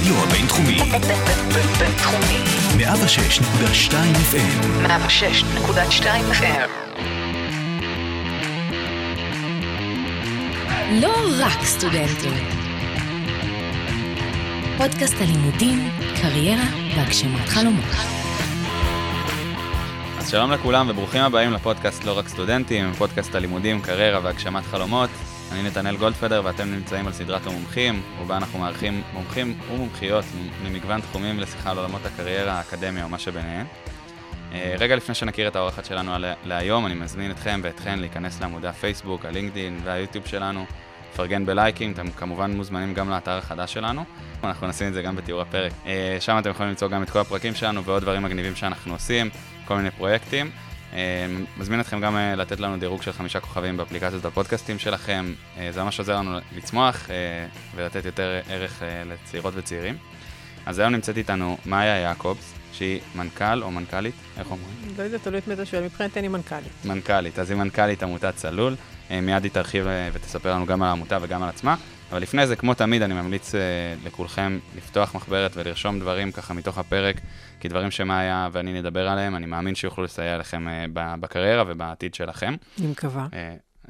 הרדיו הבינתחומי. בינתחומי. 106.2 FM. 106.2 FM. לא רק סטודנטים. פודקאסט הלימודים, קריירה והגשמת חלומות. שלום לכולם וברוכים הבאים לפודקאסט לא רק סטודנטים, פודקאסט הלימודים, קריירה והגשמת חלומות. אני נתנאל גולדפדר ואתם נמצאים על סדרת המומחים, ובה אנחנו מארחים מומחים ומומחיות ממגוון תחומים לשיחה על עולמות הקריירה, האקדמיה או מה שביניהן. אה, רגע לפני שנכיר את האורחת שלנו להיום, אני מזמין אתכם ואתכן להיכנס לעמודי הפייסבוק, הלינקדאין והיוטיוב שלנו, לפרגן בלייקים, אתם כמובן מוזמנים גם לאתר החדש שלנו. אנחנו נשים את זה גם בתיאור הפרק. אה, שם אתם יכולים למצוא גם את כל הפרקים שלנו ועוד דברים מגניבים שאנחנו עושים, כל מיני פרויקטים. אה, מזמין אתכם גם אה, לתת לנו דירוג של חמישה כוכבים באפליקציות הפודקאסטים שלכם, אה, זה ממש עוזר לנו לצמוח ולתת יותר ערך לצעירות וצעירים. אז היום נמצאת איתנו מאיה יעקובס, שהיא מנכ"ל או מנכ"לית, איך אומרים? לא יודעת, תלוי את מי אתה שואל, מבחינתי אני מנכ"לית. מנכ"לית, אז היא מנכ"לית עמותת צלול, מיד היא תרחיב ותספר לנו גם על העמותה וגם על עצמה. אבל לפני זה, כמו תמיד, אני ממליץ לכולכם לפתוח מחברת ולרשום דברים ככה מתוך הפרק. כי דברים שמאיה ואני נדבר עליהם, אני מאמין שיוכלו לסייע לכם uh, בקריירה ובעתיד שלכם. אני מקווה. Uh,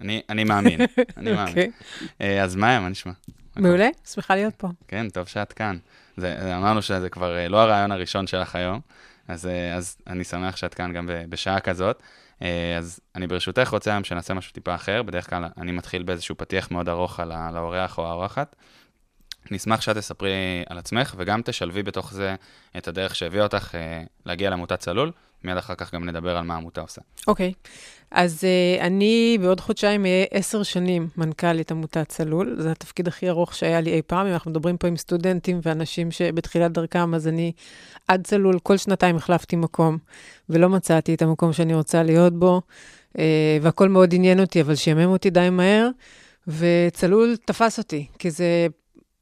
אני, אני מאמין, אני מאמין. Okay. אוקיי. Uh, אז מאיה, מה נשמע? מעולה, שמחה להיות פה. כן, טוב שאת כאן. זה, אמרנו שזה כבר uh, לא הרעיון הראשון שלך היום, אז, uh, אז אני שמח שאת כאן גם בשעה כזאת. Uh, אז אני ברשותך רוצה היום שנעשה משהו טיפה אחר, בדרך כלל אני מתחיל באיזשהו פתיח מאוד ארוך על האורח או האורחת. נשמח שאת תספרי על עצמך, וגם תשלבי בתוך זה את הדרך שהביאה אותך אה, להגיע לעמותת צלול. מיד אחר כך גם נדבר על מה העמותה עושה. אוקיי. Okay. אז uh, אני בעוד חודשיים אהיה עשר שנים מנכ"לית עמותת צלול. זה התפקיד הכי ארוך שהיה לי אי פעם. אם אנחנו מדברים פה עם סטודנטים ואנשים שבתחילת דרכם, אז אני עד צלול כל שנתיים החלפתי מקום, ולא מצאתי את המקום שאני רוצה להיות בו, uh, והכל מאוד עניין אותי, אבל שיאמם אותי די מהר. וצלול תפס אותי, כי זה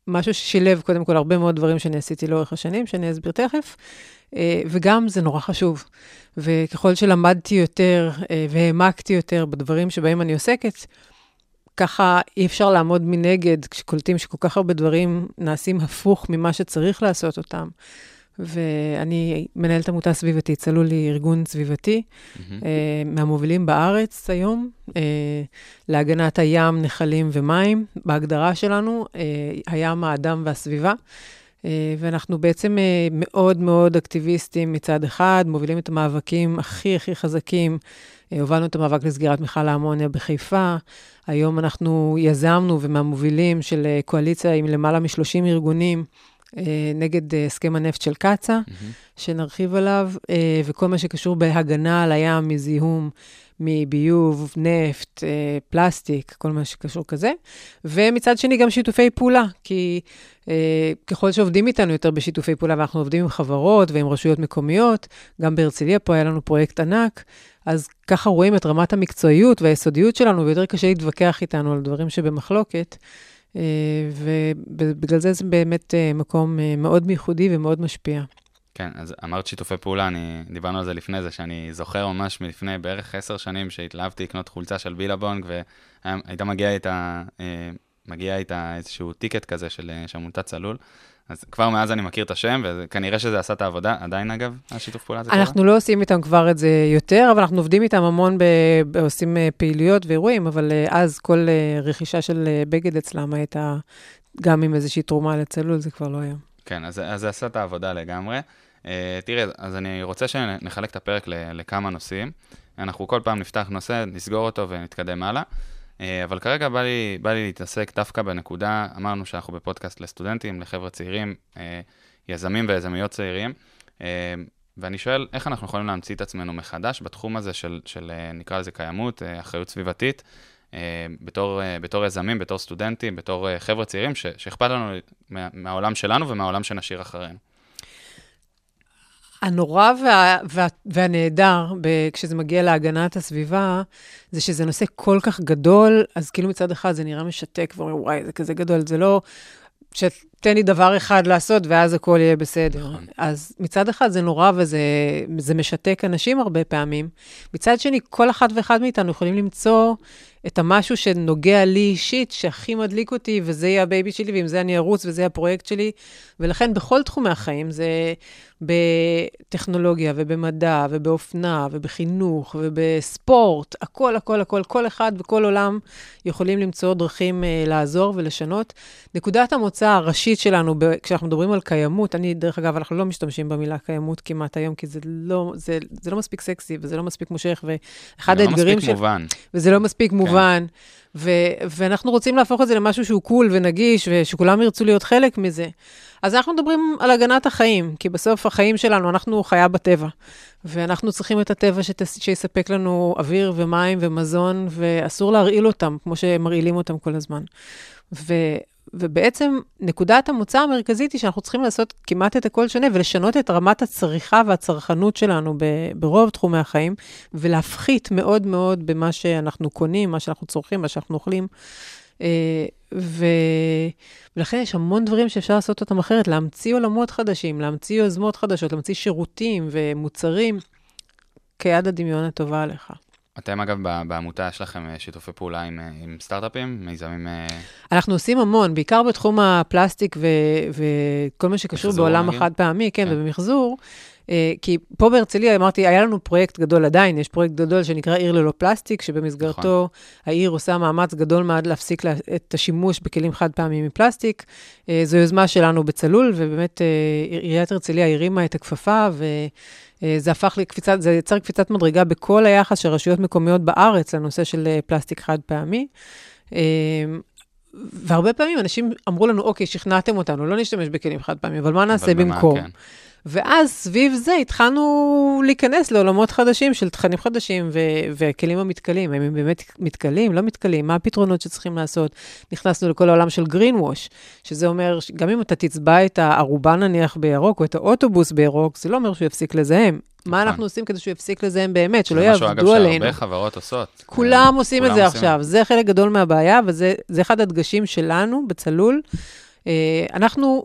משהו ששילב קודם כל הרבה מאוד דברים שאני עשיתי לאורך השנים, שאני אסביר תכף, אה, וגם זה נורא חשוב. וככל שלמדתי יותר אה, והעמקתי יותר בדברים שבהם אני עוסקת, ככה אי אפשר לעמוד מנגד כשקולטים שכל כך הרבה דברים נעשים הפוך ממה שצריך לעשות אותם. ואני מנהלת עמותה סביבתית, צלול לי ארגון סביבתי, mm-hmm. מהמובילים בארץ היום, אה, להגנת הים, נחלים ומים. בהגדרה שלנו, אה, הים, האדם והסביבה. ואנחנו בעצם מאוד מאוד אקטיביסטים מצד אחד, מובילים את המאבקים הכי הכי חזקים. הובלנו את המאבק לסגירת מכל האמוניה בחיפה. היום אנחנו יזמנו ומהמובילים של קואליציה עם למעלה מ-30 ארגונים. אה, נגד אה, הסכם הנפט של קצא"א, mm-hmm. שנרחיב עליו, אה, וכל מה שקשור בהגנה על הים מזיהום, מביוב, נפט, פלסטיק, כל מה שקשור כזה. ומצד שני, גם שיתופי פעולה, כי ככל שעובדים איתנו יותר בשיתופי פעולה, ואנחנו עובדים עם חברות ועם רשויות מקומיות, גם בהרצליה פה היה לנו פרויקט ענק, אז ככה רואים את רמת המקצועיות והיסודיות שלנו, ויותר קשה להתווכח איתנו על דברים שבמחלוקת. אה, ובגלל זה זה באמת אה, מקום אה, מאוד ייחודי ומאוד משפיע. כן, אז אמרת שיתופי פעולה, אני, דיברנו על זה לפני זה, שאני זוכר ממש מלפני בערך עשר שנים שהתלהבתי לקנות חולצה של בילבונג, והייתה מגיעה איתה, מגיעה איתה איזשהו טיקט כזה של עמותת צלול. אז כבר מאז אני מכיר את השם, וכנראה שזה עשה את העבודה. עדיין, אגב, השיתוף פעולה הזה קורה? אנחנו לא עושים איתם כבר את זה יותר, אבל אנחנו עובדים איתם המון, ב... עושים אה, פעילויות ואירועים, אבל אה, אז כל אה, רכישה של בגד אצלם הייתה גם עם איזושהי תרומה לצלול, זה כבר לא היה. כן, אז, אז זה עשה את העבודה לגמרי. Uh, תראה, אז אני רוצה שנחלק את הפרק לכמה נושאים. אנחנו כל פעם נפתח נושא, נסגור אותו ונתקדם הלאה. אה, אבל כרגע בא לי, בא לי להתעסק דווקא בנקודה, אמרנו שאנחנו בפודקאסט לסטודנטים, לחבר'ה צעירים, אה, יזמים ויזמיות צעירים, אה, ואני שואל, איך אנחנו יכולים להמציא את עצמנו מחדש בתחום הזה של, של נקרא לזה קיימות, אחריות סביבתית, בתור, בתור יזמים, בתור סטודנטים, בתור חבר'ה צעירים, שאכפת לנו מה, מהעולם שלנו ומהעולם שנשאיר אחרינו. הנורא וה, וה, והנהדר כשזה מגיע להגנת הסביבה, זה שזה נושא כל כך גדול, אז כאילו מצד אחד זה נראה משתק, ואומרים, וואי, זה כזה גדול, זה לא... שתן לי דבר אחד לעשות ואז הכל יהיה בסדר. נכון. אז מצד אחד זה נורא וזה משתק אנשים הרבה פעמים. מצד שני, כל אחת ואחד מאיתנו יכולים למצוא את המשהו שנוגע לי אישית, שהכי מדליק אותי, וזה יהיה ה baby שלי, ועם זה אני ארוץ, וזה הפרויקט שלי. ולכן בכל תחומי החיים, זה בטכנולוגיה ובמדע ובאופנה ובחינוך ובספורט, הכל, הכל, הכל, כל אחד וכל עולם יכולים למצוא דרכים uh, לעזור ולשנות. נקודת המוצא הראשית שלנו, ב- כשאנחנו מדברים על קיימות, אני, דרך אגב, אנחנו לא משתמשים במילה קיימות כמעט היום, כי זה לא, זה, זה לא מספיק סקסי וזה לא מספיק מושך, ואחד זה לא האתגרים מספיק מובן. וזה לא מספיק מובן. ו- ואנחנו רוצים להפוך את זה למשהו שהוא קול ונגיש, ושכולם ירצו להיות חלק מזה. אז אנחנו מדברים על הגנת החיים, כי בסוף החיים שלנו, אנחנו חיה בטבע, ואנחנו צריכים את הטבע שתס- שיספק לנו אוויר ומים ומזון, ואסור להרעיל אותם, כמו שמרעילים אותם כל הזמן. ו- ובעצם נקודת המוצא המרכזית היא שאנחנו צריכים לעשות כמעט את הכל שונה ולשנות את רמת הצריכה והצרכנות שלנו ברוב תחומי החיים, ולהפחית מאוד מאוד במה שאנחנו קונים, מה שאנחנו צורכים, מה שאנחנו אוכלים. אה, ו... ולכן יש המון דברים שאפשר לעשות אותם אחרת, להמציא עולמות חדשים, להמציא יוזמות חדשות, להמציא שירותים ומוצרים, כיד הדמיון הטובה עליך. אתם, אגב, בעמותה יש לכם אה, שיתופי פעולה עם, אה, עם סטארט-אפים, מיזמים... אה, אנחנו עושים המון, בעיקר בתחום הפלסטיק ו- וכל מה שקשור מחזור, בעולם? החד פעמי, כן, כן. ובמחזור. אה, כי פה בהרצליה, אמרתי, היה לנו פרויקט גדול עדיין, יש פרויקט גדול שנקרא עיר lלא פלסטיק, שבמסגרתו נכון. העיר עושה מאמץ גדול מאוד להפסיק לה- את השימוש בכלים חד פעמיים מפלסטיק. אה, זו יוזמה שלנו בצלול, ובאמת אה, עיריית הרצליה הרימה את הכפפה, וזה הפך לקפיצת, זה יצר קפיצת מדרגה בכל היחס של רשויות מקומיות בארץ לנושא של פלסטיק חד פעמי. והרבה פעמים אנשים אמרו לנו, אוקיי, שכנעתם אותנו, לא נשתמש בכלים חד פעמיים, אבל מה נעשה במקום? כן. ואז סביב זה התחלנו להיכנס לעולמות חדשים של תכנים חדשים ו- והכלים המתכלים. האם הם באמת מתכלים, לא מתכלים, מה הפתרונות שצריכים לעשות? נכנסנו לכל העולם של green wash, שזה אומר, גם אם אתה תצבע את הערובה נניח בירוק, או את האוטובוס בירוק, זה לא אומר שהוא יפסיק לזהם. מה נכון. אנחנו עושים כדי שהוא יפסיק לזהם באמת, שלא זה משהו, יעבדו אגב, עלינו? שהרבה חברות עושות. כולם אה, עושים את זה עכשיו, זה חלק גדול מהבעיה, וזה זה אחד הדגשים שלנו בצלול. אה, אנחנו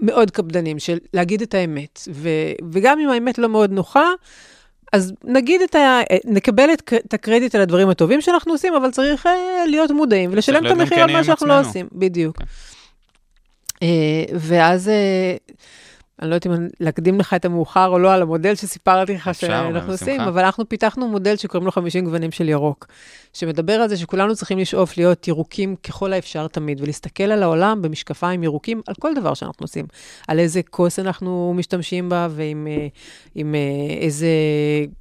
מאוד קפדנים של להגיד את האמת, ו, וגם אם האמת לא מאוד נוחה, אז נגיד את ה... נקבל את, את הקרדיט על הדברים הטובים שאנחנו עושים, אבל צריך אה, להיות מודעים ולשלם את המחיר על כנים מה שאנחנו לא עצמנו. עושים, בדיוק. כן. אה, ואז, אה, אני לא יודעת אם להקדים לך את המאוחר או לא על המודל שסיפרתי לך שאנחנו. עושים, אבל אנחנו פיתחנו מודל שקוראים לו 50 גוונים של ירוק, שמדבר על זה שכולנו צריכים לשאוף להיות ירוקים ככל האפשר תמיד, ולהסתכל על העולם במשקפיים ירוקים על כל דבר שאנחנו עושים, על איזה כוס אנחנו משתמשים בה, ועם אה, עם, אה, איזה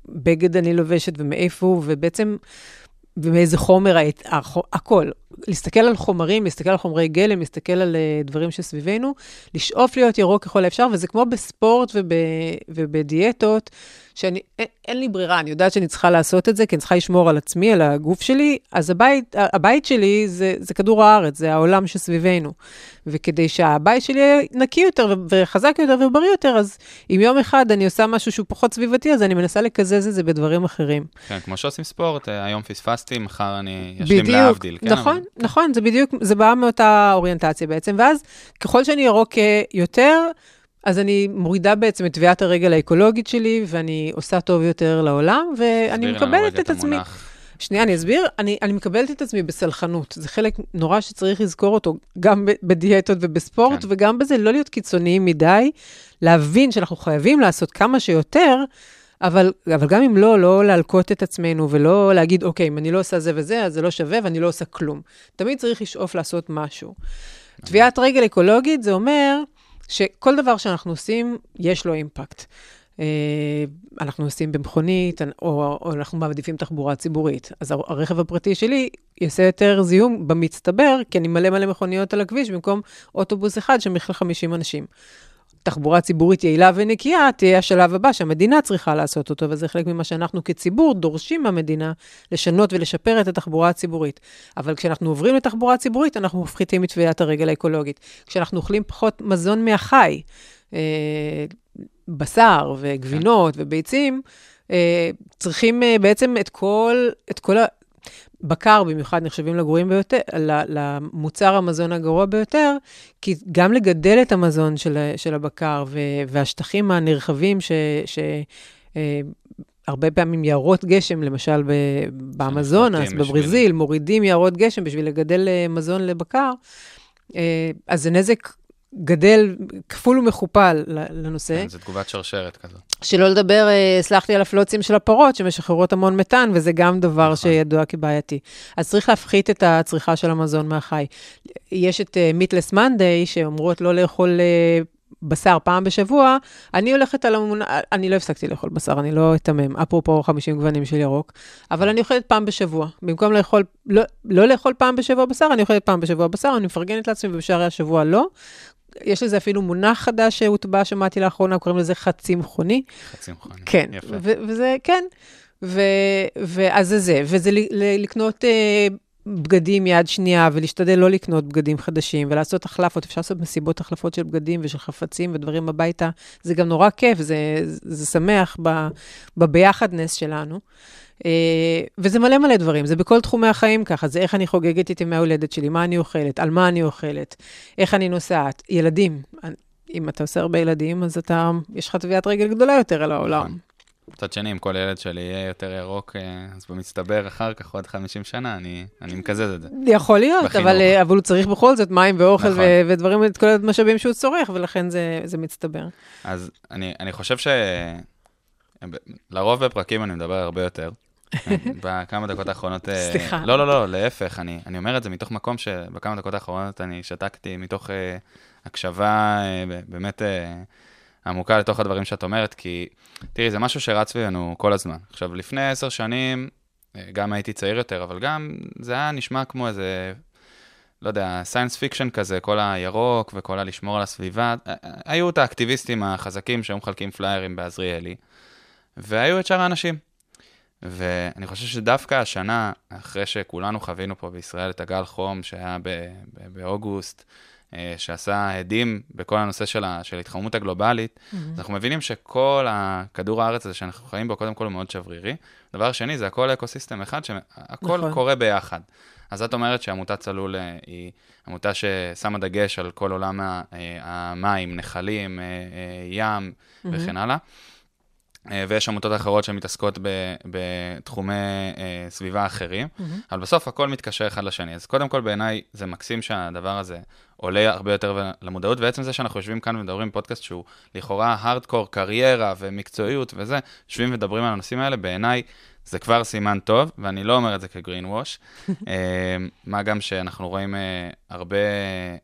בגד אני לובשת ומאיפה ובעצם... ומאיזה חומר, הכל. להסתכל על חומרים, להסתכל על חומרי גלם, להסתכל על uh, דברים שסביבנו, לשאוף להיות ירוק ככל האפשר, וזה כמו בספורט וב, ובדיאטות, שאני, אין, אין לי ברירה, אני יודעת שאני צריכה לעשות את זה, כי אני צריכה לשמור על עצמי, על הגוף שלי, אז הבית, הבית שלי זה, זה כדור הארץ, זה העולם שסביבנו. וכדי שהבית שלי יהיה נקי יותר וחזק יותר ובריא יותר, אז אם יום אחד אני עושה משהו שהוא פחות סביבתי, אז אני מנסה לקזז את זה בדברים אחרים. כן, כמו שעושים ספורט, אה, היום פספסתי, מחר אני אשלים להבדיל. כן, נכון, אבל- נכון, זה בדיוק, זה בא מאותה אוריינטציה בעצם, ואז ככל שאני ירוק אה, יותר, אז אני מורידה בעצם את טביעת הרגל האקולוגית שלי, ואני עושה טוב יותר לעולם, ואני מקבלת את עצמי. המונח. שנייה, אני אסביר. אני, אני מקבלת את עצמי בסלחנות. זה חלק נורא שצריך לזכור אותו, גם בדיאטות ובספורט, כן. וגם בזה, לא להיות קיצוניים מדי, להבין שאנחנו חייבים לעשות כמה שיותר, אבל, אבל גם אם לא, לא להלקוט את עצמנו ולא להגיד, אוקיי, אם אני לא עושה זה וזה, אז זה לא שווה ואני לא עושה כלום. תמיד צריך לשאוף לעשות משהו. טביעת רגל אקולוגית זה אומר שכל דבר שאנחנו עושים, יש לו אימפקט. אה, אנחנו נוסעים במכונית, או, או אנחנו מעדיפים תחבורה ציבורית. אז הר- הרכב הפרטי שלי יעשה יותר זיהום במצטבר, כי אני מלא מלא מכוניות על הכביש, במקום אוטובוס אחד שמכיל 50 אנשים. תחבורה ציבורית יעילה ונקייה תהיה השלב הבא שהמדינה צריכה לעשות אותו, וזה חלק ממה שאנחנו כציבור דורשים מהמדינה לשנות ולשפר את התחבורה הציבורית. אבל כשאנחנו עוברים לתחבורה ציבורית, אנחנו מפחיתים את טביעת הרגל האקולוגית. כשאנחנו אוכלים פחות מזון מהחי, אה, בשר וגבינות וביצים, אה, צריכים אה, בעצם את כל, את כל ה... בקר במיוחד נחשבים לגרועים ביותר, למוצר המזון הגרוע ביותר, כי גם לגדל את המזון של, של הבקר ו- והשטחים הנרחבים ש... ש אה, הרבה פעמים יערות גשם, למשל ב- באמזונס, שנכרתים בשביל- בברזיל, מורידים יערות גשם בשביל לגדל אה, מזון לבקר, אה, אז זה נזק גדל כפול ומכופל לנושא. כן, זו תגובת שרשרת כזאת. שלא לדבר, אה, סלח לי, על הפלוצים של הפרות, שמשחררות המון מתאן, וזה גם דבר נכון. שידוע כבעייתי. אז צריך להפחית את הצריכה של המזון מהחי. יש את מיטלס מנדיי, שאומרות לא לאכול אה, בשר פעם בשבוע. אני הולכת על המונה, אני לא הפסקתי לאכול בשר, אני לא אתמם, אפרופו 50 גוונים של ירוק, אבל אני אוכלת פעם בשבוע. במקום לאכול, לא, לא לאכול פעם בשבוע בשר, אני אוכלת פעם בשבוע בשר, אני מפרגנת לעצמי ובשארי השבוע לא. יש לזה אפילו מונח חדש שהוטבע, שמעתי לאחרונה, קוראים לזה חד צמחוני. חצי מכוני. כן, יפה. וזה, כן. ו- ואז זה זה, וזה לקנות אה, בגדים יד שנייה, ולהשתדל לא לקנות בגדים חדשים, ולעשות החלפות, אפשר לעשות מסיבות החלפות של בגדים ושל חפצים ודברים הביתה. זה גם נורא כיף, זה, זה שמח ב- בביחדנס שלנו. אה, וזה מלא מלא דברים, זה בכל תחומי החיים ככה, זה איך אני חוגגת את ימי ההולדת שלי, מה אני אוכלת, על מה אני אוכלת, איך אני נוסעת. ילדים, אם אתה עושה הרבה ילדים, אז אתה, יש לך טביעת רגל גדולה יותר על העולם. נכון. מצד שני, אם כל ילד שלי יהיה יותר ירוק, אה, אז במצטבר אחר כך, עוד 50 שנה, אני אני מקזז את זה. יכול להיות, בחינוך. אבל, אה, אבל הוא צריך בכל זאת מים ואוכל נכון. ו- ודברים, את כל המשאבים שהוא צורך, ולכן זה, זה מצטבר. אז אני, אני חושב ש... לרוב בפרקים אני מדבר הרבה יותר. בכמה דקות האחרונות... אה, סליחה. לא, לא, לא, להפך, אני, אני אומר את זה מתוך מקום שבכמה דקות האחרונות אני שתקתי מתוך אה, הקשבה ב- באמת אה, עמוקה לתוך הדברים שאת אומרת, כי תראי, זה משהו שרץ סביבנו כל הזמן. עכשיו, לפני עשר שנים, גם הייתי צעיר יותר, אבל גם זה היה נשמע כמו איזה, לא יודע, science fiction כזה, כל הירוק וכל הלשמור על הסביבה. היו את האקטיביסטים החזקים שהיו מחלקים פליירים בעזריאלי, והיו את שאר האנשים. ואני חושב שדווקא השנה, אחרי שכולנו חווינו פה בישראל את הגל חום שהיה ב- ב- באוגוסט, אה, שעשה הדים בכל הנושא של, ה- של התחממות הגלובלית, Mm-hmm. אז אנחנו מבינים שכל הכדור הארץ הזה שאנחנו חיים בו, קודם כל הוא מאוד שברירי. דבר שני, זה הכל אקוסיסטם אחד, שהכל נכון. קורה ביחד. אז את אומרת שעמותת צלול אה, היא עמותה ששמה דגש על כל עולם אה, המים, נחלים, ים וכן הלאה. אה, ויש עמותות אחרות שמתעסקות ב, בתחומי אה, סביבה אחרים, אבל בסוף הכל מתקשר אחד לשני. אז קודם כל בעיניי זה מקסים שהדבר הזה עולה הרבה יותר למודעות, ועצם זה שאנחנו יושבים כאן ומדברים בפודקאסט שהוא לכאורה הארדקור, קריירה ומקצועיות וזה, יושבים ומדברים על הנושאים האלה, בעיניי זה כבר סימן טוב, ואני לא אומר את זה כגרין ווש. אה, מה גם שאנחנו רואים אה, הרבה,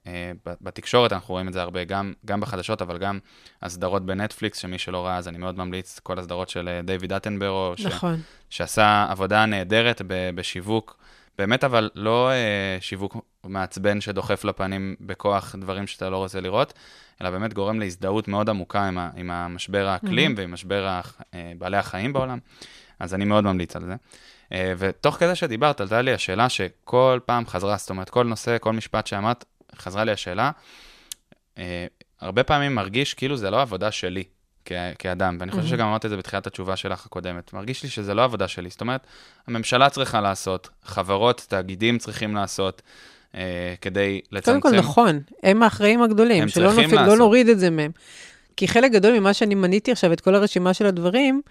אה, בתקשורת אנחנו רואים את זה הרבה, גם, גם בחדשות, אבל גם הסדרות בנטפליקס, שמי שלא ראה, אז אני מאוד ממליץ, כל הסדרות של דיוויד אטנברו, ש- נכון. שעשה עבודה נהדרת ב- בשיווק, באמת אבל לא אה, שיווק מעצבן שדוחף לפנים בכוח דברים שאתה לא רוצה לראות, אלא באמת גורם להזדהות מאוד עמוקה עם, ה- עם המשבר האקלים ועם משבר הח- אה, בעלי החיים בעולם. אז אני מאוד ממליץ על זה. אה, ותוך כדי שדיברת, עלתה לי השאלה שכל פעם חזרה, זאת אומרת, כל נושא, כל משפט שאמרת, חזרה לי השאלה, אה, הרבה פעמים מרגיש כאילו זה לא עבודה שלי כ- כאדם, ואני חושב שגם אמרת את זה בתחילת התשובה שלך הקודמת. מרגיש לי שזה לא עבודה שלי, זאת אומרת, הממשלה צריכה לעשות, חברות, תאגידים צריכים לעשות, אה, כדי לצמצם. קודם כל, נכון, הם האחראים הגדולים, הם שלא נופל, לא. נוריד את זה מהם. כי חלק גדול ממה שאני מניתי עכשיו, את כל הרשימה של הדברים,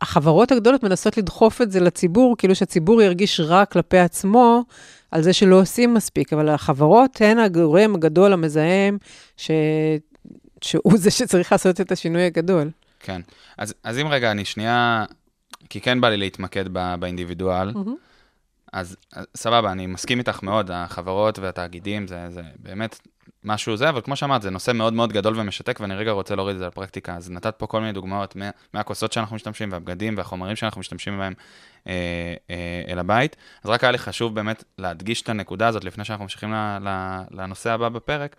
החברות הגדולות מנסות לדחוף את זה לציבור, כאילו שהציבור ירגיש רע כלפי עצמו על זה שלא עושים מספיק, אבל החברות הן הגורם הגדול המזהם, ש... שהוא זה שצריך לעשות את השינוי הגדול. כן. אז, אז אם רגע, אני שנייה, כי כן בא לי להתמקד ב, באינדיבידואל, אז אז סבבה, אני מסכים איתך מאוד, החברות והתאגידים זה, זה באמת משהו זה, אבל כמו שאמרת, זה נושא מאוד מאוד גדול ומשתק, ואני רגע רוצה להוריד את זה לפרקטיקה. אז נתת פה כל מיני דוגמאות מה, מהכוסות שאנחנו משתמשים, והבגדים והחומרים שאנחנו משתמשים בהם אה, אה, אל הבית. אז רק היה לי חשוב באמת להדגיש את הנקודה הזאת לפני שאנחנו ממשיכים לנושא הבא בפרק,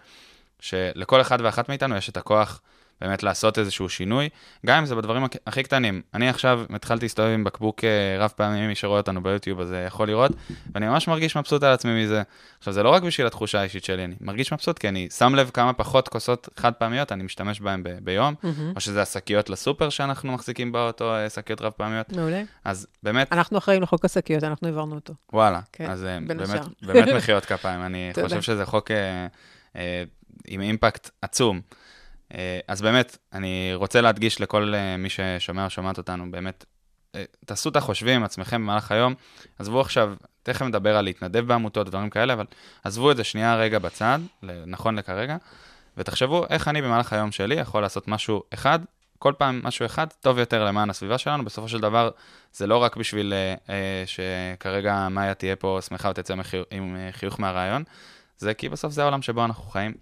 שלכל אחד ואחת מאיתנו יש את הכוח באמת לעשות איזשהו שינוי, גם אם זה בדברים הכ- הכי קטנים. אני עכשיו התחלתי להסתובב עם בקבוק אה, רב פעמים, מי שרואה אותנו ביוטיוב אז אה, יכול לראות, ואני ממש מרגיש מבסוט על עצמי מזה. עכשיו, זה לא רק בשביל התחושה האישית שלי, אני מרגיש מבסוט, כי אני שם לב כמה פחות כוסות חד פעמיות אני משתמש בהן ב- ביום, או שזה השקיות לסופר שאנחנו מחזיקים באוטו, אה, שקיות רב פעמיות. מעולה. אז באמת, אנחנו אחראים לחוק השקיות, אנחנו העברנו אותו. וואלה, כן, אז באמת. באמת מחיאות כפיים, אני. חושב שזה חוק עם אימפקט עצום. אה, אז באמת, אני רוצה להדגיש לכל אה, מי ששומע או שומעת אותנו, באמת, אה, תעשו את החושבים עם עצמכם במהלך היום. עזבו עכשיו, תכף נדבר על להתנדב בעמותות, דברים כאלה, אבל עזבו את זה שנייה רגע בצד, נכון לכרגע, ותחשבו איך אני במהלך היום שלי יכול לעשות משהו אחד, כל פעם משהו אחד, טוב יותר למען הסביבה שלנו. בסופו של דבר, זה לא רק בשביל אה, שכרגע מאיה תהיה פה שמחה ותצא. עם חיוך מהרעיון, זה כי בסוף זה העולם שבו אנחנו חיים.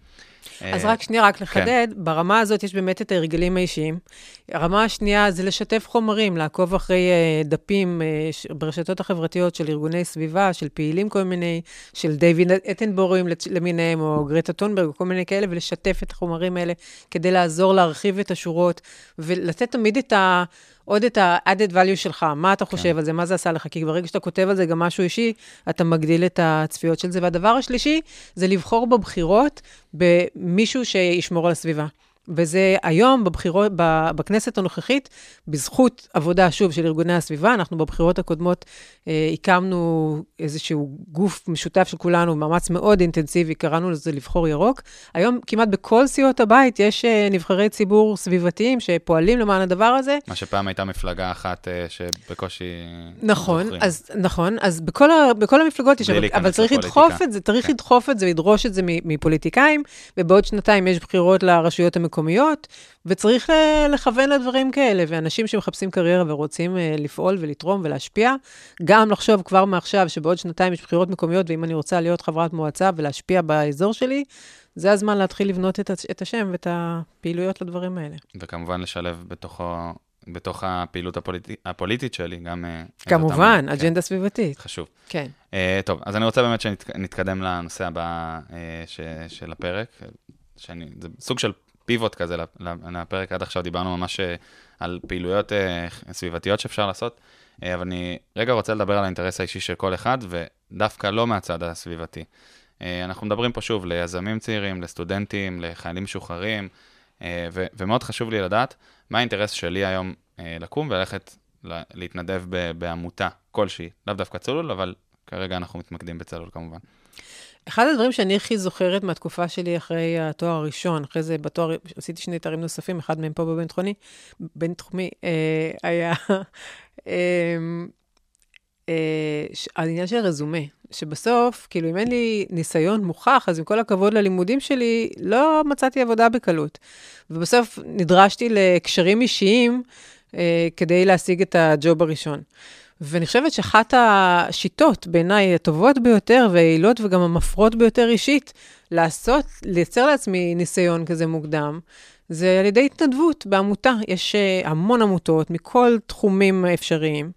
אז אה, רק שנייה, רק לחדד, ברמה הזאת יש באמת את ההרגלים האישיים. הרמה השנייה זה לשתף חומרים, לעקוב אחרי אה, דפים אה, ברשתות החברתיות של ארגוני סביבה, של פעילים כל מיני, של דיוויד אטנבורים למיניהם, או גרטה טונברג, או כל מיני כאלה, ולשתף את החומרים האלה כדי לעזור להרחיב את השורות, ולתת תמיד את ה... עוד את ה-added value שלך, מה אתה חושב על זה, מה זה עשה לך, כי ברגע שאתה כותב על זה גם משהו אישי, אתה מגדיל את הצפיות של זה. והדבר השלישי, זה לבחור בבחירות במישהו שישמור על הסביבה. וזה היום, בבחירות, בכנסת הנוכחית, בזכות עבודה, שוב, של ארגוני הסביבה, אנחנו בבחירות הקודמות אה, הקמנו איזשהו גוף משותף של כולנו, מאמץ מאוד אינטנסיבי, קראנו לזה לבחור ירוק. היום כמעט בכל סיעות הבית יש אה, נבחרי ציבור סביבתיים שפועלים למען הדבר הזה. מה שפעם הייתה מפלגה אחת אה, שבקושי... נכון, זוכרים. אז נכון, אז בכל, ה, בכל המפלגות יש, אבל, אבל צריך לפוליטיקה. לדחוף את זה, צריך כן. לדחוף את זה, לדרוש את זה מפוליטיקאים, ובעוד שנתיים יש בחירות לרשויות המקומיות, וצריך אה, לכוון לדברים כאלה, ואנשים שמחפשים קריירה ורוצים אה, לפעול ולתרום ולהשפיע, גם לחשוב כבר מעכשיו שבעוד שנתיים יש בחירות מקומיות, ואם אני רוצה להיות חברת מועצה ולהשפיע באזור שלי, זה הזמן להתחיל לבנות את, את השם ואת הפעילויות לדברים האלה. וכמובן לשלב בתוכו, בתוך הפעילות הפוליטי, הפוליטית שלי גם... אה, כמובן, אותם- אג'נדה סביבתית. כן, חשוב. כן. Uh, טוב, אז אני רוצה באמת שנתקדם לנושא הבא uh, ש, של הפרק, שאני, זה סוג של פיבוט כזה לפ- לפרק, עד עכשיו דיברנו ממש uh, על פעילויות uh, סביבתיות שאפשר לעשות, uh, אבל אני רגע רוצה לדבר על האינטרס האישי של כל אחד, ודווקא לא מהצד הסביבתי. אנחנו מדברים פה שוב ליזמים צעירים, לסטודנטים, לחיילים משוחררים, ו- ומאוד חשוב לי לדעת מה האינטרס שלי היום לקום וללכת להתנדב בעמותה כלשהי, לאו דווקא צלול, אבל כרגע אנחנו מתמקדים בצלול כמובן. אחד הדברים שאני הכי זוכרת מהתקופה שלי אחרי התואר הראשון, אחרי זה בתואר, עשיתי שני תארים נוספים, אחד מהם פה בבינתחומי, בינתחומי, אה, היה אה, אה, ש- העניין של הרזומה, שבסוף, כאילו, אם אין לי ניסיון מוכח, אז עם כל הכבוד ללימודים שלי, לא מצאתי עבודה בקלות. ובסוף נדרשתי לקשרים אישיים אה, כדי להשיג את הג'וב הראשון. ואני חושבת שאחת השיטות, בעיניי, הטובות ביותר והיעילות וגם המפרות ביותר אישית, לעשות, לייצר לעצמי ניסיון כזה מוקדם, זה על ידי התנדבות בעמותה. יש אה, המון עמותות מכל תחומים אפשריים,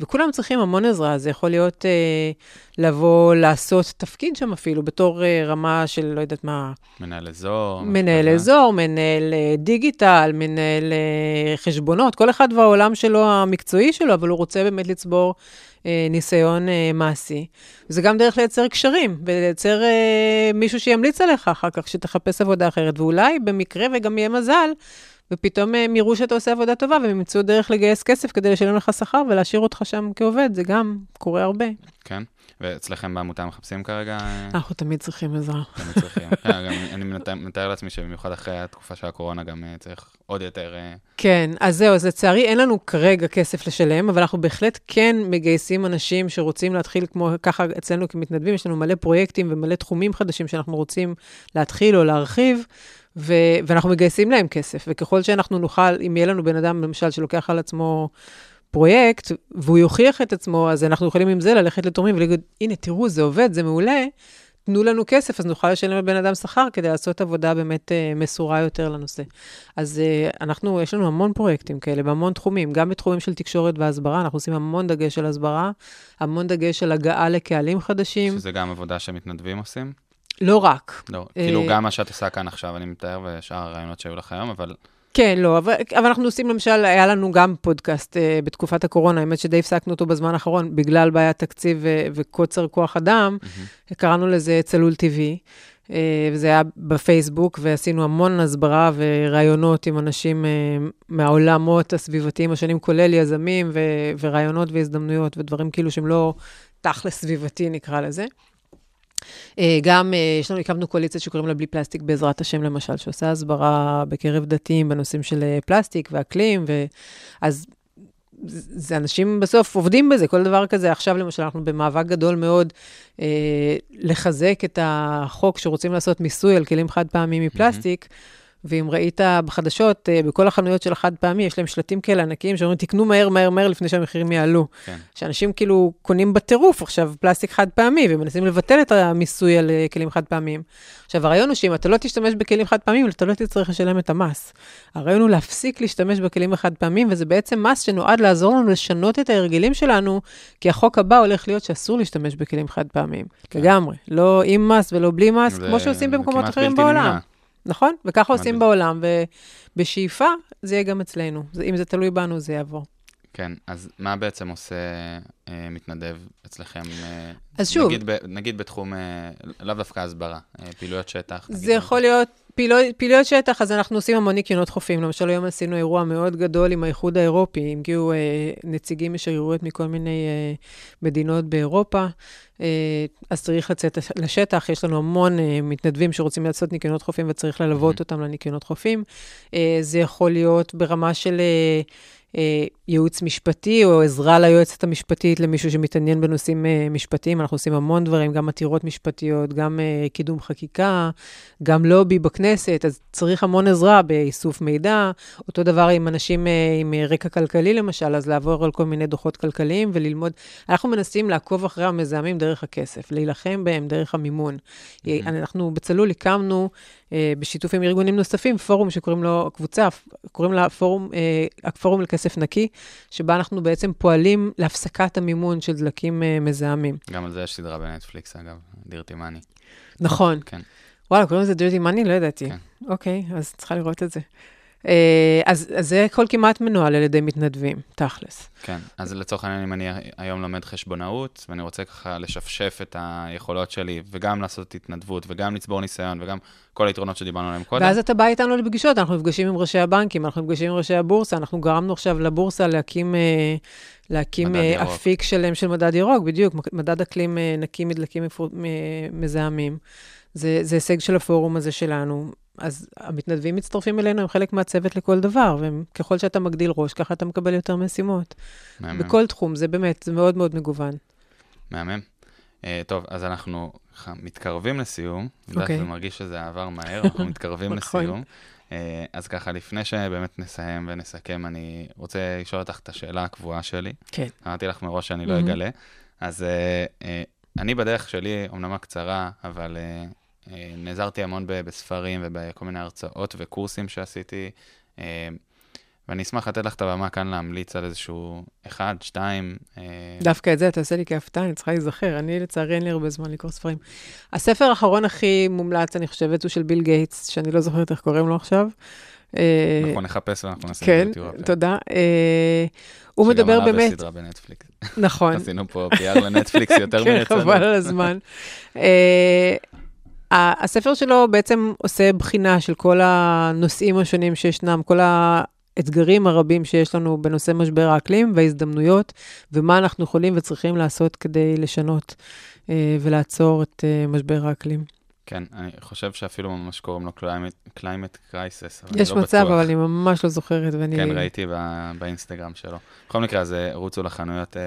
וכולם צריכים המון עזרה. זה יכול להיות אה, לבוא לעשות תפקיד שם אפילו, בתור אה, רמה של, לא יודעת מה, מנהל אזור. מנהל כזה. אזור, מנהל אה, דיגיטל, מנהל אה, חשבונות, כל אחד והעולם שלו, המקצועי שלו, אבל הוא רוצה באמת לצבור אה, ניסיון אה, מעשי. זה גם דרך לייצר קשרים, ולייצר אה, מישהו שימליץ עליך אחר כך, שתחפש עבודה אחרת. ואולי במקרה וגם יהיה מזל, ופתאום הם יראו שאתה עושה עבודה טובה, והם ימצאו דרך לגייס כסף כדי לשלם לך שכר ולהשאיר אותך שם כעובד, זה גם קורה הרבה. כן, ואצלכם בעמותה מחפשים כרגע? אה, אנחנו תמיד צריכים עזרה. תמיד צריכים. כן, גם אני מתאר- לעצמי שבמיוחד אחרי התקופה של הקורונה גם אה, צריך עוד יותר... אה, כן, אז זהו, אז לצערי אין לנו כרגע כסף לשלם, אבל אנחנו בהחלט כן מגייסים אנשים שרוצים להתחיל כמו ככה אצלנו כמתנדבים, יש לנו מלא פרויקטים ומלא תחומים חדשים שאנחנו רוצים להתחיל או להרחיב, ו- ואנחנו מגייסים להם כסף, וככל שאנחנו נוכל, אם יהיה לנו בן אדם, למשל, שלוקח על עצמו פרויקט, והוא יוכיח את עצמו, אז אנחנו יכולים עם זה ללכת לתורמים ולהגיד, הנה, תראו, זה עובד, זה מעולה, תנו לנו כסף, אז נוכל לשלם לבן אדם שכר כדי לעשות עבודה באמת uh, מסורה יותר לנושא. אז uh, אנחנו, יש לנו המון פרויקטים כאלה בהמון תחומים, גם בתחומים של תקשורת והסברה, אנחנו עושים המון דגש על הסברה, המון דגש על הגעה לקהלים חדשים, שזה גם עבודה שמתנדבים עושים? לא רק. לא, אה, כאילו גם מה שאת עושה כאן עכשיו, אני מתאר, ושאר הרעיונות שהיו לך היום, אבל כן, לא, אבל, אבל אנחנו עושים, למשל, היה לנו גם פודקאסט uh, בתקופת הקורונה, האמת שדי הפסקנו אותו בזמן האחרון, בגלל בעיית תקציב ו- וקוצר כוח אדם, קראנו לזה צלול טבעי, uh, וזה היה בפייסבוק, ועשינו המון הסברה וראיונות עם אנשים uh, מהעולמות הסביבתיים השונים, כולל יזמים ו- ורעיונות והזדמנויות, ודברים כאילו שהם לא תכלס סביבתי, נקרא לזה. אה, גם, אה, יש לנו, הקמנו קואליציה שקוראים לה בלי פלסטיק בעזרת השם, למשל, שעושה הסברה בקרב דתיים בנושאים של אה, פלסטיק ואקלים, ואז זה אנשים בסוף עובדים בזה, כל דבר כזה. עכשיו למשל, אנחנו במאבק גדול מאוד אה, לחזק את החוק שרוצים לעשות מיסוי על כלים חד פעמיים מפלסטיק. ואם ראית בחדשות, אה, בכל החנויות של החד פעמי, יש להם שלטים כאלה ענקיים שאומרים, תקנו מהר, מהר, מהר לפני שהמחירים יעלו. כן. שאנשים כאילו קונים בטירוף עכשיו פלסטיק חד פעמי, ומנסים לבטל את המיסוי על אה, כלים חד פעמיים. עכשיו, הרעיון הוא שאם אתה לא תשתמש בכלים חד פעמיים, אתה לא תצטרך לשלם את המס. הרעיון הוא להפסיק להשתמש בכלים החד פעמיים, וזה בעצם מס שנועד לעזור לנו לשנות את ההרגלים שלנו, כי החוק הבא הולך להיות שאסור להשתמש בכלים חד פעמיים. כן. לגמרי. לא עם מס ולא בלי מס, זה- כמו שעושים במקומות אחרים בעולם. נמנע. נכון? וככה עושים מדהים. בעולם, ובשאיפה זה יהיה גם אצלנו. זה- אם זה תלוי בנו, זה יעבור. כן, אז מה בעצם עושה אה, מתנדב אצלכם? אה, אז שוב- נגיד, ב, נגיד בתחום, אה, לאו דווקא הסברה, אה, פעילויות שטח. נגיד זה יכול להיות פעילויות, פעילויות שטח, אז אנחנו עושים המון ניקיונות חופים. למשל, היום עשינו אירוע מאוד גדול עם האיחוד האירופי. הגיעו אה, נציגים משגרירויות מכל מיני אה, מדינות באירופה. אה, אז צריך לצאת לשטח. יש לנו המון אה, מתנדבים שרוצים לעשות ניקיונות חופים וצריך ללוות Mhm. אותם לניקיונות חופים. אה, זה יכול להיות ברמה של... ייעוץ משפטי או עזרה ליועצת המשפטית למישהו שמתעניין בנושאים משפטיים. אנחנו עושים המון דברים, גם עתירות משפטיות, גם קידום חקיקה, גם לובי בכנסת, אז צריך המון עזרה באיסוף מידע. אותו דבר עם אנשים עם רקע כלכלי למשל, אז לעבור על כל מיני דוחות כלכליים וללמוד. אנחנו מנסים לעקוב אחרי המזהמים דרך הכסף, להילחם בהם דרך המימון. אה, אנחנו בצלול הקמנו, אה, בשיתוף עם ארגונים נוספים, פורום שקוראים לו, קבוצה, קוראים לה פורום, אה, הפורום לכסף נקי, שבה אנחנו בעצם פועלים להפסקת המימון של דלקים אה, מזהמים. גם על זה יש סדרה בנטפליקס, אגב, דירטי מאני. נכון. כן. וואלה, קוראים לזה dirty money? לא ידעתי. כן. אוקיי, אז צריכה לראות את זה. אה, אז, אז זה הכל כמעט מנוהל על ידי מתנדבים, תכלס. כן, אז לצורך העניין, אם אני היום לומד חשבונאות, ואני רוצה ככה לשפשף את היכולות שלי, וגם לעשות התנדבות, וגם לצבור ניסיון, וגם כל היתרונות שדיברנו עליהם קודם, ואז אתה בא איתנו לפגישות, אנחנו נפגשים עם ראשי הבנקים, אנחנו נפגשים עם ראשי הבורסה, אנחנו גרמנו עכשיו לבורסה להקים, אה, להקים אה. אפיק שלם של מדד ירוק, בדיוק, מדד אקלים נקי מדלקים מפור- מזהמים. זה, זה הישג של הפורום הזה שלנו. אז המתנדבים מצטרפים אלינו, הם חלק מהצוות לכל דבר, וככל שאתה מגדיל ראש, ככה אתה מקבל יותר משימות. מהמם. בכל תחום, זה באמת, זה מאוד מאוד מגוון. מהמם. Uh, טוב, אז אנחנו מתקרבים לסיום. Okay. אוקיי. זה מרגיש שזה עבר מהר, אנחנו מתקרבים נכון. לסיום. Uh, אז ככה, לפני שבאמת נסיים ונסכם, אני רוצה לשאול אותך את השאלה הקבועה שלי. כן. אמרתי לך מראש שאני לא. אגלה. אז uh, uh, אני בדרך שלי, אמנם הקצרה, אבל uh, נעזרתי המון בספרים ובכל מיני הרצאות וקורסים שעשיתי. Uh, ואני אשמח לתת לך את הבמה כאן להמליץ על איזשהו אחד, שתיים. אה, דווקא את זה אתה עושה לי כהפתעה, אני צריכה להיזכר. אני, לצערי, אין לי הרבה זמן לקרוא ספרים. הספר האחרון הכי מומלץ, אני חושבת, הוא של ביל גייטס, שאני לא זוכרת איך קוראים לו עכשיו. אה, אנחנו נחפש ואנחנו נעשה כן, את זה. תודה. אה, הוא מדבר שגם עליו באמת, יש סדרה בנטפליקס. נכון. עשינו פה PR לנטפליקס יותר כן, מרצונו. חבל על הזמן. הספר שלו בעצם עושה בחינה של כל הנושאים השונים שישנם, כל האתגרים הרבים שיש לנו בנושא משבר האקלים וההזדמנויות, ומה אנחנו יכולים וצריכים לעשות כדי לשנות אה, ולעצור את אה, משבר האקלים. כן, אני חושב שאפילו ממש קוראים לו Climate- Climate Crisis, אבל אני יש לא מצב, בטוח. אבל אני ממש לא זוכרת, ואני... כן, ראיתי ב- באינסטגרם שלו. בכל מקרה, אז אה, רוצו לחנויות אה,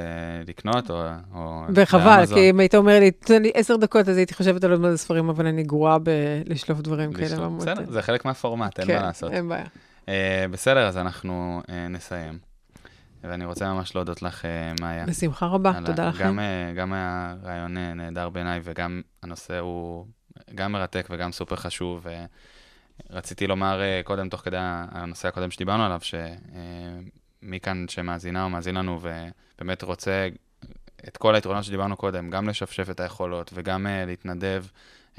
לקנות, או... או וחבל. כי אם היית אומר לי, תן לי עשר דקות, אז הייתי חושבת על עוד מלא ספרים, אבל אני גרועה בלשלוף דברים כאלה. לשלוף. בסדר, זה חלק מהפורמט, אין כן, מה לעשות. אין בעיה. אה, בסדר, אז אנחנו אה, נסיים. ואני רוצה ממש להודות לך, אה, מאיה. בשמחה רבה, תודה לכם. גם, אה, גם היה רעיון נהדר בעיניי, וגם הנושא הוא גם מרתק וגם סופר חשוב. רציתי לומר אה, קודם, תוך כדי הנושא הקודם שדיברנו עליו, שמי כאן שמאזינה או מאזין לנו ובאמת רוצה את כל היתרונות שדיברנו קודם, גם לשפשף את היכולות וגם אה, להתנדב,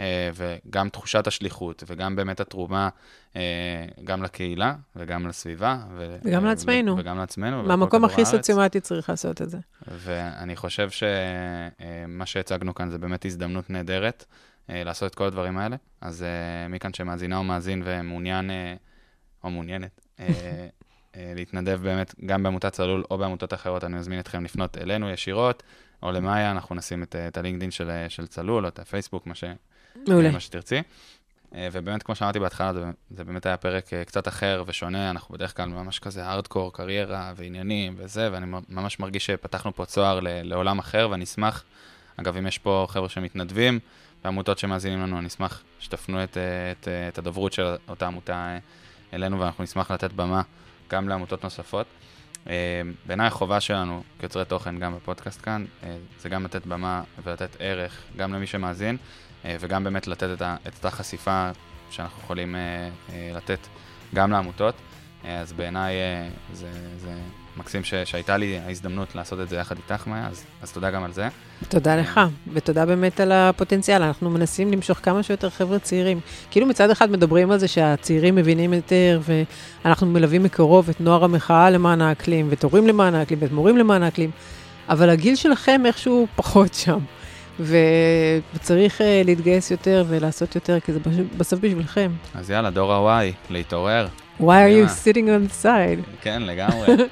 אה, וגם תחושת השליחות וגם באמת התרומה, גם לקהילה וגם לסביבה. ו- וגם לעצמנו. וגם לעצמנו. מהמקום הכי. סוציומטי צריך לעשות את זה. ואני חושב שמה שהצגנו כאן זה באמת הזדמנות נהדרת לעשות את כל הדברים האלה. אז אה, מי כאן שמאזינה או מאזין ומעוניין אה, או מעוניינת אה, אה, להתנדב באמת גם בעמותת צלול או בעמותות אחרות, אני מזמין אתכם לפנות אלינו ישירות, או למאיה, אנחנו נשים את, אה, את הלינקדאין של, אה, של צלול או את הפייסבוק, מה, ש, מעולה. מה שתרצי. אה, ובאמת, כמו שאמרתי בהתחלה, זה, זה באמת היה פרק אה, קצת אחר ושונה, אנחנו בדרך כלל ממש כזה הארדקור, קריירה ועניינים וזה, ואני ממש מרגיש שפתחנו פה צוהר ל- לעולם אחר, ואני אשמח, אגב, אם יש פה חבר'ה שמתנדבים, ועמותות שמאזינים לנו, אני אשמח שתפנו את, אה, את, את הדוברות של אותה עמותה אלינו, ואנחנו נשמח לתת במה גם לעמותות נוספות. בעיניי החובה שלנו כיוצרי תוכן, גם בפודקאסט כאן, זה גם לתת במה ולתת ערך גם למי שמאזין, וגם באמת לתת את אותה חשיפה שאנחנו יכולים לתת גם לעמותות. אז בעיניי זה, זה מקסים ש, שהייתה לי ההזדמנות לעשות את זה יחד איתך, מאיה, אז, אז תודה גם על זה. תודה לך, ותודה באמת על הפוטנציאל. אנחנו מנסים למשוך כמה שיותר חבר'ה צעירים. כאילו מצד אחד מדברים על זה שהצעירים מבינים יותר, ואנחנו מלווים מקרוב את נוער המחאה למען האקלים, ואת הורים למען האקלים, ואת מורים למען האקלים, אבל הגיל שלכם איכשהו פחות שם. ו... וצריך uh, להתגייס יותר ולעשות יותר, כי זה בסוף בשבילכם. אז יאללה, דור ה-Y, להתעורר. Why are you sitting on the side? כן, לגמרי.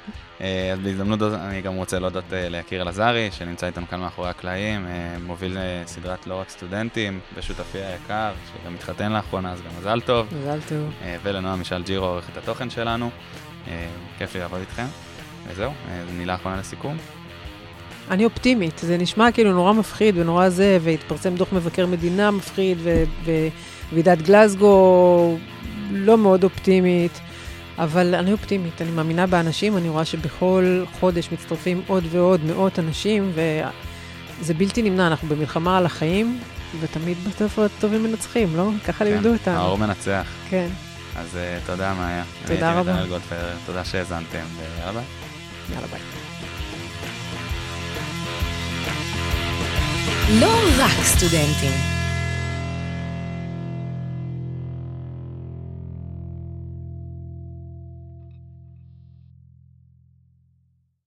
אז בהזדמנות הזאת אני גם רוצה להודות ליקיר אלעזרי, שנמצא איתנו כאן מאחורי הקלעים, מוביל סדרת לא רק סטודנטים, ושותפי היקר, שגם התחתן לאחרונה, אז גם מזל טוב. מזל טוב. ולנועה משאל ג'ירו, עורכת התוכן שלנו. כיף לי לעבוד איתכם. וזהו, מילה אחרונה לסיכום. אני אופטימית, זה נשמע כאילו נורא מפחיד ונורא זה, והתפרסם דוח מבקר מדינה מפחיד, וועידת גלסגו לא מאוד אופטימית, אבל אני אופטימית, אני מאמינה באנשים, אני רואה שבכל חודש מצטרפים עוד ועוד מאות אנשים, וזה בלתי נמנע, אנחנו במלחמה על החיים, ותמיד בסוף הטובים מנצחים, לא? ככה כן, לימדו אותנו. האור מנצח. כן. אז uh, תודה, מאיה. תודה רבה. תודה שהאזנתם, ויאללה ביי. יאללה ביי. לא רק סטודנטים.